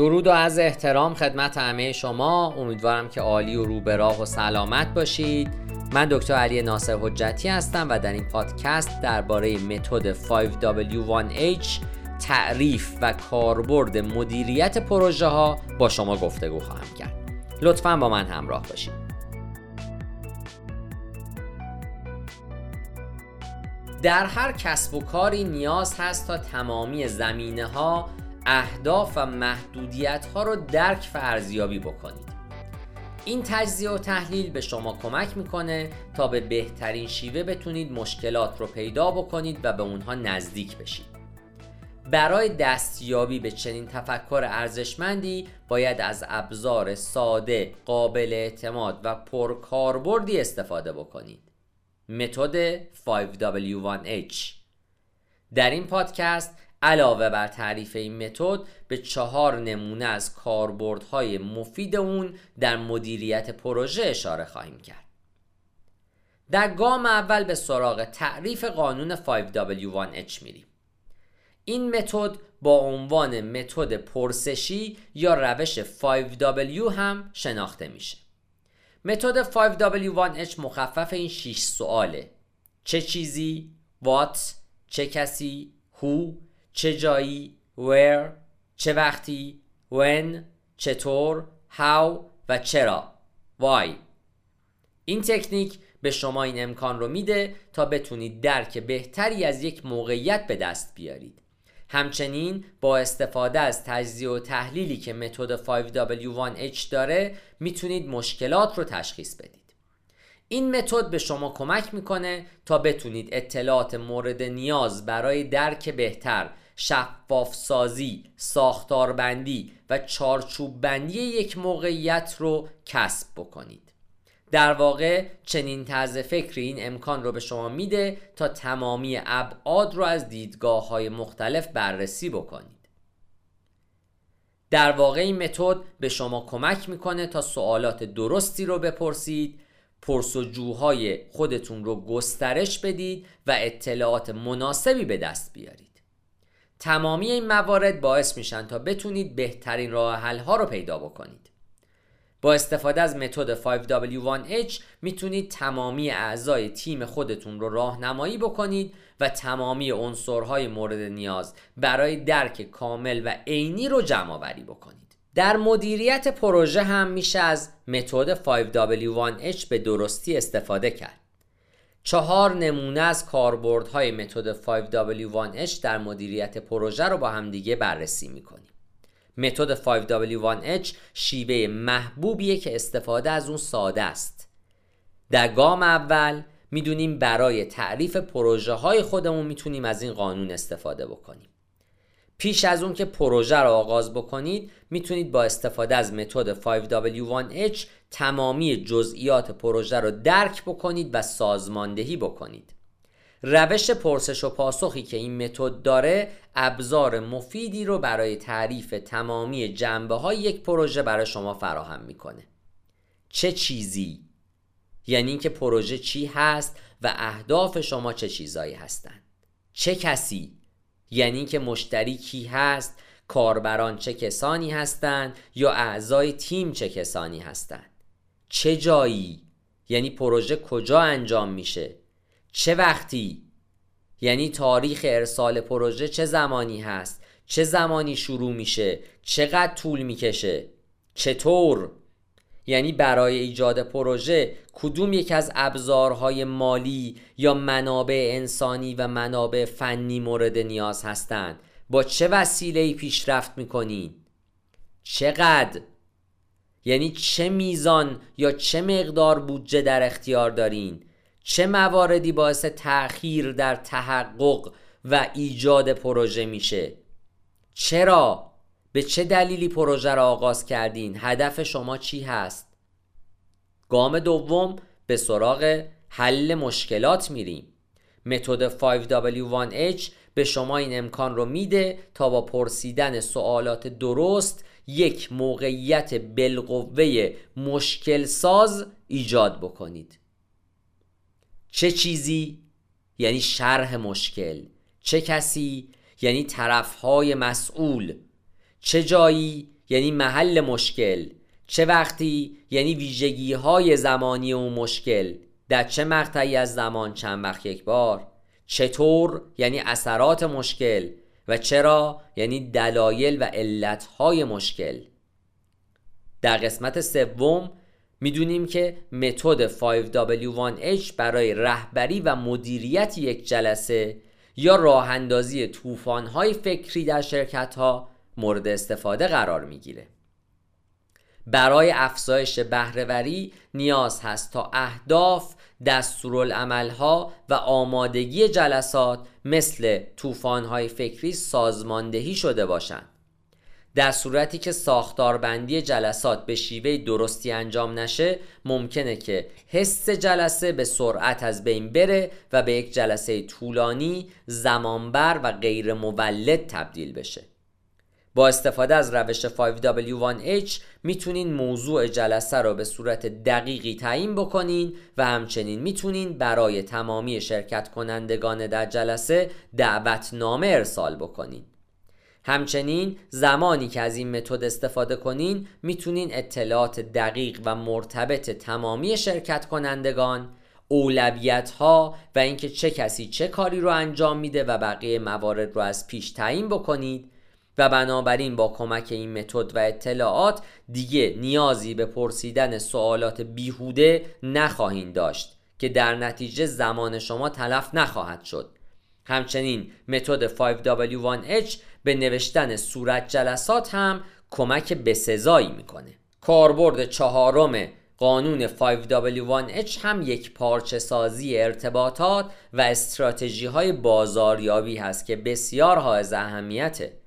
درود و از احترام خدمت همه شما. امیدوارم که عالی و روبراه و سلامت باشید. من دکتر علی ناصر حجتی هستم و در این پادکست درباره متد 5W1H تعریف و کاربرد مدیریت پروژه ها با شما گفتگو خواهم کرد. لطفا با من همراه باشید. در هر کسب و کاری نیاز هست تا تمامی زمینه ها اهداف و محدودیت ها رو درک و ارزیابی بکنید. این تجزیه و تحلیل به شما کمک می‌کنه تا به بهترین شیوه بتونید مشکلات رو پیدا بکنید و به اونها نزدیک بشید. برای دستیابی به چنین تفکر ارزشمندی باید از ابزار ساده، قابل اعتماد و پرکاربردی استفاده بکنید. متد 5W1H. در این پادکست علاوه بر تعریف این متد به چهار نمونه از کاربردهای مفید اون در مدیریت پروژه اشاره خواهیم کرد. در گام اول به سراغ تعریف قانون 5W1H میریم. این متد با عنوان متد پرسشی یا روش 5W هم شناخته میشه. متد 5W1H مخفف این 6 سواله. چه چیزی؟ What؟ چه کسی؟ Who؟ چه جایی where چه وقتی when چطور how و چرا. Why. این تکنیک به شما این امکان رو میده تا بتونید درک بهتری از یک موقعیت به دست بیارید. همچنین با استفاده از تجزیه و تحلیلی که متد 5W1H داره می‌تونید مشکلات رو تشخیص بدید. این متد به شما کمک می‌کنه تا بتونید اطلاعات مورد نیاز برای درک بهتر شفاف سازی، ساختاربندی و چارچوب بندی یک موقعیت رو کسب بکنید. در واقع چنین طرز فکری این امکان رو به شما میده تا تمامی ابعاد رو از دیدگاه های مختلف بررسی بکنید. در واقع این متد به شما کمک می‌کنه تا سوالات درستی رو بپرسید پرسجوهای خودتون رو گسترش بدید و اطلاعات مناسبی به دست بیارید. تمامی این موارد باعث میشن تا بتونید بهترین راه حل ها رو پیدا بکنید. با استفاده از متد 5W1H می‌تونید تمامی اعضای تیم خودتون رو راهنمایی بکنید و تمامی عنصرهای مورد نیاز برای درک کامل و عینی رو جمع آوری بکنید. در مدیریت پروژه هم میشه از متد 5W1H به درستی استفاده کرد. چهار نمونه از کاربردهای متد 5W1H در مدیریت پروژه رو با همدیگه بررسی می‌کنیم. متد 5W1H شیوه محبوبیه که استفاده از اون ساده است. در گام اول می‌دونیم برای تعریف پروژه های خودمون می‌تونیم از این قانون استفاده بکنیم. پیش از اون که پروژه رو آغاز بکنید می‌تونید با استفاده از متد 5W1H تمامی جزئیات پروژه رو درک بکنید و سازماندهی بکنید. روش پرسش و پاسخی که این متد داره ابزار مفیدی رو برای تعریف تمامی جنبه های یک پروژه برای شما فراهم می‌کنه. چه چیزی؟ یعنی اینکه پروژه چی هست و اهداف شما چه چیزایی هستند چه کسی؟ یعنی که مشتری کی هست کاربران چه کسانی هستند یا اعضای تیم چه کسانی هستند. چه جایی؟ یعنی پروژه کجا انجام میشه؟ چه وقتی؟ یعنی تاریخ ارسال پروژه چه زمانی هست؟ چه زمانی شروع میشه؟ چقدر طول می‌کشه؟ چطور؟ یعنی برای ایجاد پروژه کدوم یک از ابزارهای مالی یا منابع انسانی و منابع فنی مورد نیاز هستند؟ با چه وسیله پیشرفت می‌کنید؟ چقدر؟ یعنی چه میزان یا چه مقدار بودجه در اختیار دارین؟ چه مواردی باعث تأخیر در تحقق و ایجاد پروژه میشه؟ چرا؟ به چه دلیلی پروژه را آغاز کردین؟ هدف شما چی هست؟ گام دوم به سراغ حل مشکلات میریم. متد 5W1H به شما این امکان رو میده تا با پرسیدن سوالات درست یک موقعیت بالقوه مشکل ساز ایجاد بکنید. چه چیزی؟ یعنی شرح مشکل. چه کسی؟ یعنی طرفهای مسئول. چه جایی یعنی محل مشکل چه وقتی یعنی ویژگی های زمانی اون مشکل در چه مقطعی از زمان چند وقت یک بار چطور یعنی اثرات مشکل و چرا یعنی دلایل و علتهای مشکل. در قسمت سوم می‌دونیم که متد 5W1H برای رهبری و مدیریت یک جلسه یا راه اندازی طوفان‌های فکری در شرکت ها مورد استفاده قرار می‌گیره. برای افزایش بهرهوری نیاز هست تا اهداف دستورالعملها و آمادگی جلسات مثل طوفان‌های فکری سازماندهی شده باشند در صورتی که ساختاربندی جلسات به شیوه درستی انجام نشه ممکنه که حس جلسه به سرعت از بین بره و به یک جلسه طولانی زمانبر و غیر مولد تبدیل بشه با استفاده از روش 5W1H می‌تونین موضوع جلسه رو به صورت دقیقی تعیین بکنین و همچنین می‌تونین برای تمامی شرکت کنندگان در جلسه دعوتنامه ارسال بکنین. همچنین زمانی که از این متد استفاده کنین می‌تونین اطلاعات دقیق و مرتبط تمامی شرکت کنندگان اولویت ها و اینکه چه کسی چه کاری رو انجام میده و بقیه موارد رو از پیش تعیین بکنید. و بنابراین با کمک این متد و اطلاعات دیگه نیازی به پرسیدن سوالات بیهوده نخواهید داشت که در نتیجه زمان شما تلف نخواهد شد. همچنین متد 5W1H به نوشتن صورت جلسات هم کمک بسزایی می‌کنه. کاربرد چهارم قانون 5W1H هم یک پارچه سازی ارتباطات و استراتژی های بازاریابی هست که بسیار حائز اهمیته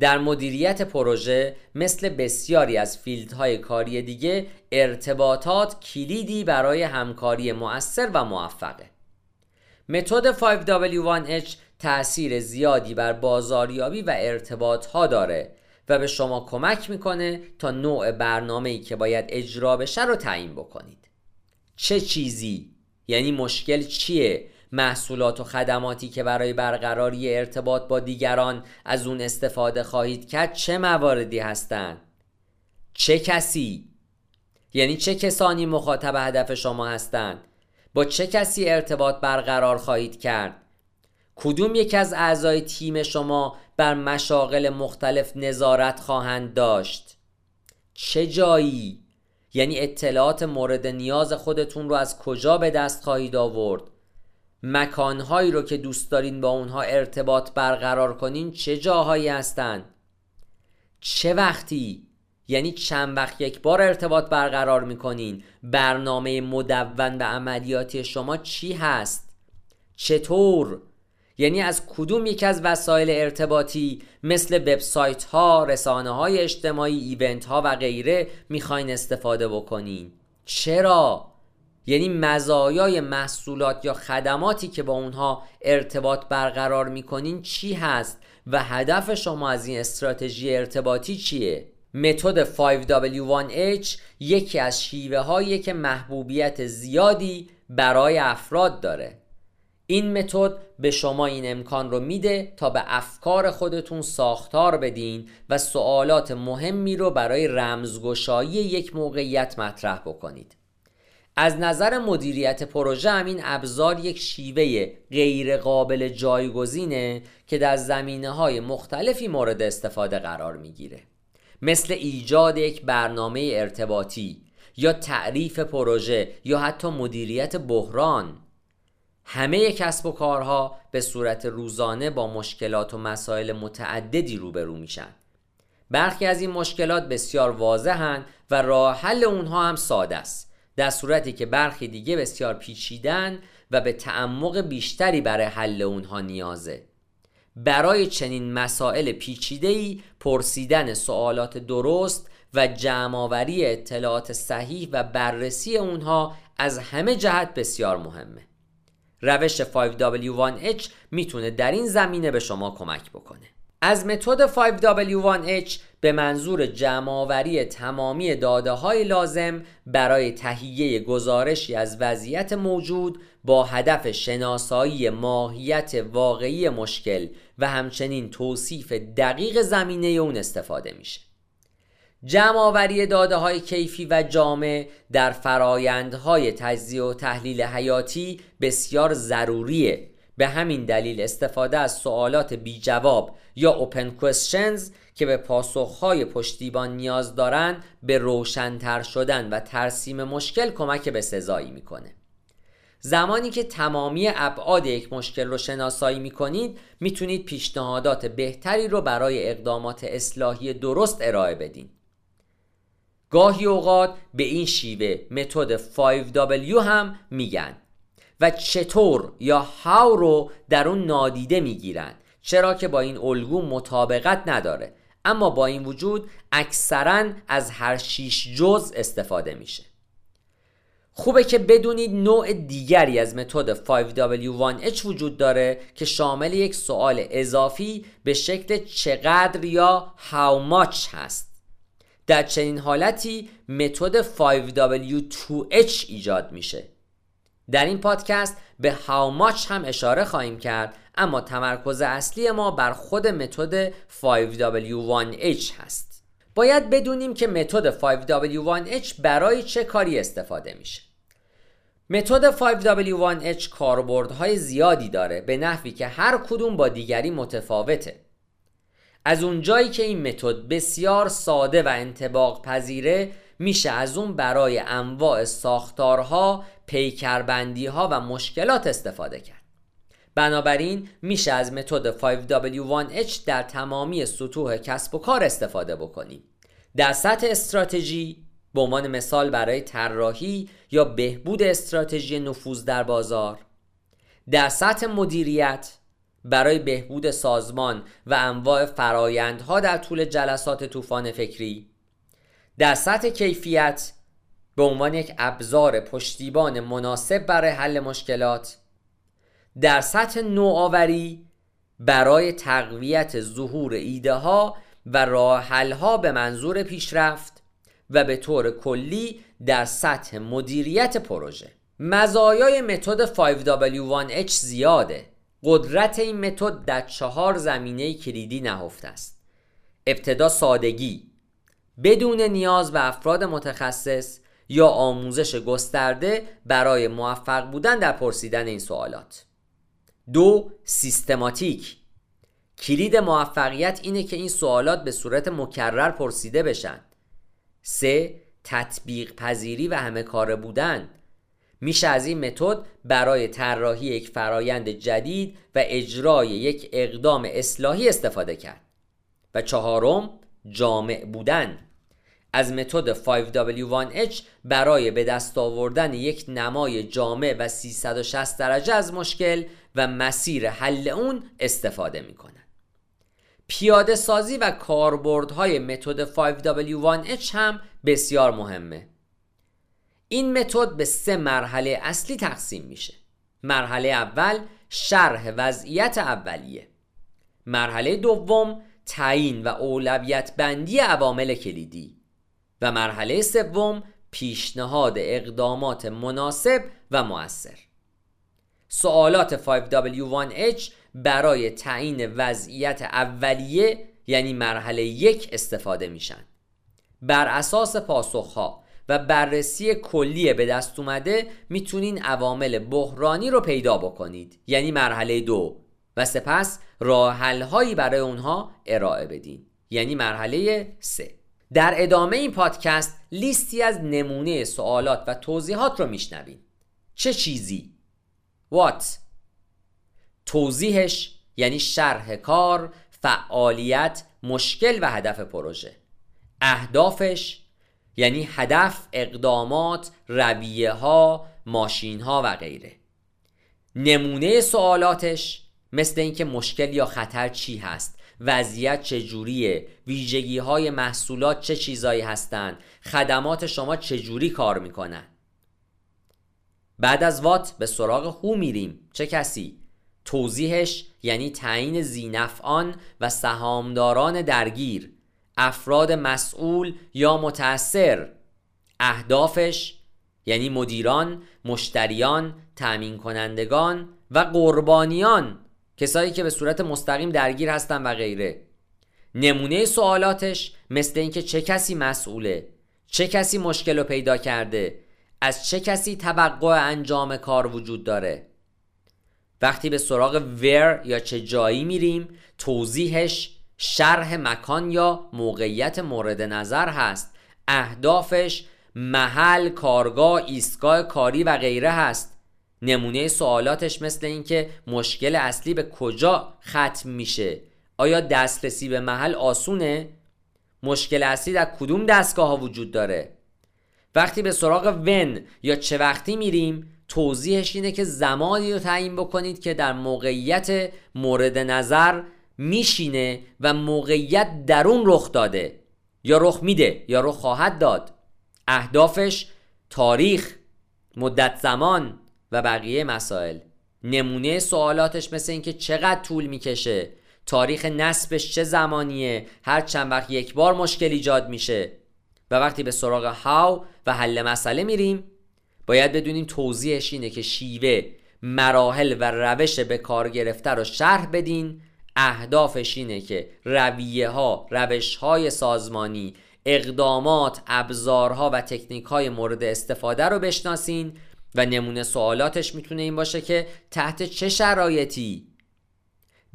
در مدیریت پروژه مثل بسیاری از فیلدهای کاری دیگه ارتباطات کلیدی برای همکاری مؤثر و موفقه. متد 5W1H تأثیر زیادی بر بازاریابی و ارتباط ها داره و به شما کمک می‌کنه تا نوع برنامه ای که باید اجرا بشه رو تعیین بکنید. چه چیزی؟ یعنی مشکل چیه؟ محصولات و خدماتی که برای برقراری ارتباط با دیگران از اون استفاده خواهید کرد چه مواردی هستند؟ چه کسی؟ یعنی چه کسانی مخاطب هدف شما هستند؟ با چه کسی ارتباط برقرار خواهید کرد؟ کدوم یک از اعضای تیم شما بر مشاغل مختلف نظارت خواهند داشت؟ چه جایی؟ یعنی اطلاعات مورد نیاز خودتون رو از کجا به دست خواهید آورد؟ مکانهایی رو که دوست دارین با اونها ارتباط برقرار کنین چه جاهایی هستند چه وقتی؟ یعنی چند وقت یک بار ارتباط برقرار می‌کنین؟ برنامه مدون و عملیاتی شما چی هست؟ چطور؟ یعنی از کدوم یک از وسایل ارتباطی مثل وبسایت ها، رسانه های اجتماعی، ایونت ها و غیره می‌خواین استفاده بکنین؟ چرا؟ یعنی مزایای محصولات یا خدماتی که با اونها ارتباط برقرار می‌کنین چی هست و هدف شما از این استراتژی ارتباطی چیه؟ متد 5W1H یکی از شیوه هایی که محبوبیت زیادی برای افراد داره این متد به شما این امکان رو میده تا به افکار خودتون ساختار بدین و سوالات مهمی رو برای رمزگشایی یک موقعیت مطرح بکنید از نظر مدیریت پروژه همین ابزار یک شیوه غیر قابل جایگزینه که در زمینه های مختلفی مورد استفاده قرار می‌گیره. مثل ایجاد یک برنامه ارتباطی یا تعریف پروژه یا حتی مدیریت بحران. همه کسب و کارها به صورت روزانه با مشکلات و مسائل متعددی روبرو میشن. برخی از این مشکلات بسیار واضحن و راه حل اونها هم ساده است. در صورتی که برخی دیگه بسیار پیچیدن و به تعمق بیشتری برای حل اونها نیازه. برای چنین مسائل پیچیده‌ای پرسیدن سوالات درست و جمعآوری اطلاعات صحیح و بررسی اونها از همه جهت بسیار مهمه. روش 5W1H می‌تونه در این زمینه به شما کمک بکنه. از متد 5W1H به منظور جمعآوری تمامی داده های لازم برای تهیه گزارشی از وضعیت موجود با هدف شناسایی ماهیت واقعی مشکل و همچنین توصیف دقیق زمینه اون استفاده میشه. جمع آوری داده های کیفی و جامع در فرایندهای تجزیه و تحلیل حیاتی بسیار ضروریه. به همین دلیل استفاده از سوالات بی جواب یا اوپن کوشنز که به پاسخهای پشتیبان نیاز دارند به روشنتر شدن و ترسیم مشکل کمک به سزایی می‌کنه. زمانی که تمامی ابعاد یک مشکل رو شناسایی می‌کنید می‌تونید پیشنهادات بهتری رو برای اقدامات اصلاحی درست ارائه بدین. گاهی اوقات به این شیوه متد 5W هم میگن و چطور یا how رو در اون نادیده می‌گیرن چرا که با این الگو مطابقت نداره. اما با این وجود اکثرا از هر شیش جز استفاده میشه. خوبه که بدونید نوع دیگری از متد 5W1H وجود داره که شامل یک سوال اضافی به شکل چقدر یا how much هست. در چنین حالتی متد 5W2H ایجاد میشه. در این پادکست به how much هم اشاره خواهیم کرد اما تمرکز اصلی ما بر خود متد 5W1H هست. باید بدونیم که متد 5W1H برای چه کاری استفاده میشه. متد 5W1H کاربردهای زیادی داره به نحوی که هر کدوم با دیگری متفاوته. از اونجایی که این متد بسیار ساده و انتباق پذیره میشه از اون برای انواع ساختارها، پیکربندی ها و مشکلات استفاده کرد. بنابراین میشه از متد 5W1H در تمامی سطوح کسب و کار استفاده بکنیم. در سطح استراتژی به عنوان مثال برای طراحی یا بهبود استراتژی نفوذ در بازار در سطح مدیریت برای بهبود سازمان و انواع فرایندها در طول جلسات طوفان فکری در سطح کیفیت به عنوان یک ابزار پشتیبان مناسب برای حل مشکلات در سطح نوآوری برای تقویت ظهور ایده ها و راه ها به منظور پیشرفت و به طور کلی در سطح مدیریت پروژه. مزایای متد 5W1H زیاده. قدرت این متد در چهار زمینه کلیدی نهفته است. ابتدا سادگی. بدون نیاز به افراد متخصص یا آموزش گسترده برای موفق بودن در پرسیدن این سوالات. دو سیستماتیک. کلید موفقیت اینه که این سوالات به صورت مکرر پرسیده بشن. سه تطبیق پذیری و همه کاره بودن. میشه از این متد برای طراحی یک فرایند جدید و اجرای یک اقدام اصلاحی استفاده کرد. و چهارم جامع بودن. از متد 5W1H برای به دست آوردن یک نمای جامع و 360 درجه از مشکل و مسیر حل اون استفاده می‌کنن. پیاده سازی و کاربردهای متد 5W1H هم بسیار مهمه. این متد به سه مرحله اصلی تقسیم میشه. مرحله اول شرح وضعیت اولیه. مرحله دوم تعیین و اولویت بندی عوامل کلیدی و مرحله سوم پیشنهاد اقدامات مناسب و مؤثر. سوالات 5W1H برای تعیین وضعیت اولیه یعنی مرحله یک استفاده میشن. بر اساس پاسخها و بررسی کلی به دست اومده می‌تونین عوامل بحرانی رو پیدا بکنید یعنی مرحله دو و سپس راه هایی برای اونها ارائه بدین. یعنی مرحله سه. در ادامه این پادکست لیستی از نمونه سوالات و توضیحات رو میشنوید چه چیزی؟ What? توضیحش یعنی شرح کار فعالیت مشکل و هدف پروژه. اهدافش یعنی هدف اقدامات رویه ها ماشین ها و غیره. نمونه سوالاتش مثل اینکه مشکل یا خطر چی هست؟ وضعیت چجوریه ویژگی های محصولات چه چیزایی هستند؟ خدمات شما چجوری کار می‌کنن؟ بعد از وات به سراغ هو میریم. چه کسی؟ توضیحش یعنی تعیین زینفعان و سهامداران درگیر افراد مسئول یا متأثر اهدافش یعنی مدیران، مشتریان، تأمین کنندگان و قربانیان. کسایی که به صورت مستقیم درگیر هستن و غیره. نمونه سوالاتش مثل اینکه چه کسی مسئوله چه کسی مشکل رو پیدا کرده از چه کسی توقع انجام کار وجود داره. وقتی به سراغ ور یا چه جایی میریم توضیحش شرح مکان یا موقعیت مورد نظر هست. اهدافش محل کارگاه ایستگاه کاری و غیره هست. نمونه سوالاتش مثل اینکه مشکل اصلی به کجا ختم میشه. آیا دسترسی به محل آسونه؟ مشکل اصلی در کدوم دستگاه ها وجود داره؟ وقتی به سراغ ون یا چه وقتی میریم توضیحش اینه که زمانی رو تعیین بکنید که در موقعیت مورد نظر میشینه و موقعیت در اون رخ داده. یا رخ میده یا رخ خواهد داد. اهدافش تاریخ مدت زمان. و بقیه مسائل. نمونه سوالاتش مثل اینکه چقدر طول می‌کشه؟ تاریخ نصبش چه زمانیه؟ هر چند وقت یک بار مشکل ایجاد میشه. و وقتی به سراغ هاو و حل مسئله میریم باید بدونیم توضیحش اینه که شیوه مراحل و روش به کار گرفته رو شرح بدین. اهدافش اینه که رویه ها روش های سازمانی اقدامات ابزارها و تکنیک های مورد استفاده رو بشناسین. و نمونه سوالاتش می‌تونه این باشه که تحت چه شرایطی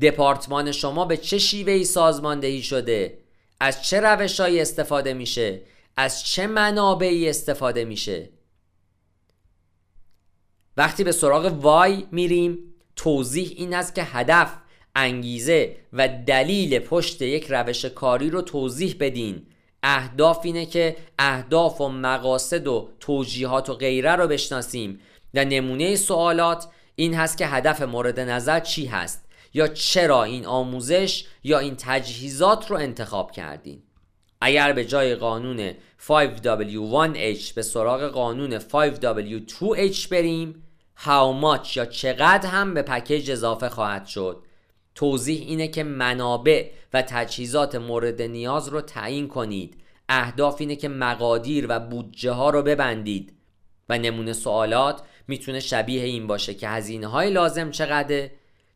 دپارتمان شما به چه شیوهی سازماندهی شده؟ از چه روشهایی استفاده میشه؟ از چه منابعی استفاده میشه؟ وقتی به سراغ وای میریم توضیح این است که هدف انگیزه و دلیل پشت یک روش کاری رو توضیح بدین. اهداف اینه که اهداف و مقاصد و توجیهات و غیره رو بشناسیم و نمونه سوالات این هست که هدف مورد نظر چی هست؟ یا چرا این آموزش یا این تجهیزات رو انتخاب کردین؟ اگر به جای قانون 5W1H به سراغ قانون 5W2H بریم how much یا چقدر هم به پکیج اضافه خواهد شد؟ توضیح اینه که منابع و تجهیزات مورد نیاز رو تعیین کنید. اهداف اینه که مقادیر و بودجه ها رو ببندید. و نمونه سوالات می‌تونه شبیه این باشه که هزینه های لازم چقدره؟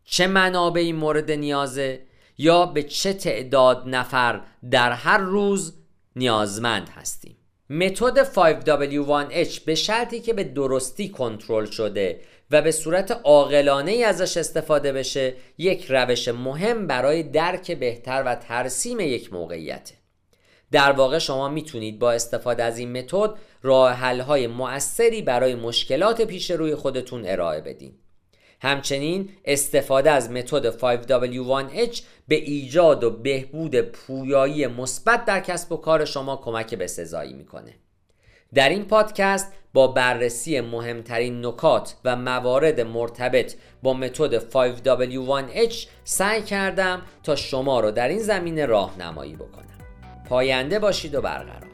چه منابعی مورد نیازه؟ یا به چه تعداد نفر در هر روز نیازمند هستیم؟ متد 5W1H به شرطی که به درستی کنترل شده و به صورت عاقلانه ازش استفاده بشه یک روش مهم برای درک بهتر و ترسیم یک موقعیته. در واقع شما می‌تونید با استفاده از این متد راه حل های مؤثری برای مشکلات پیش روی خودتون ارائه بدین. همچنین استفاده از متد 5W1H به ایجاد و بهبود پویایی مثبت در کسب و کار شما کمک به سزایی می‌کنه. در این پادکست با بررسی مهمترین نکات و موارد مرتبط با متد 5W1H سعی کردم تا شما رو در این زمینه راهنمایی بکنم. پاینده باشید و برقرار.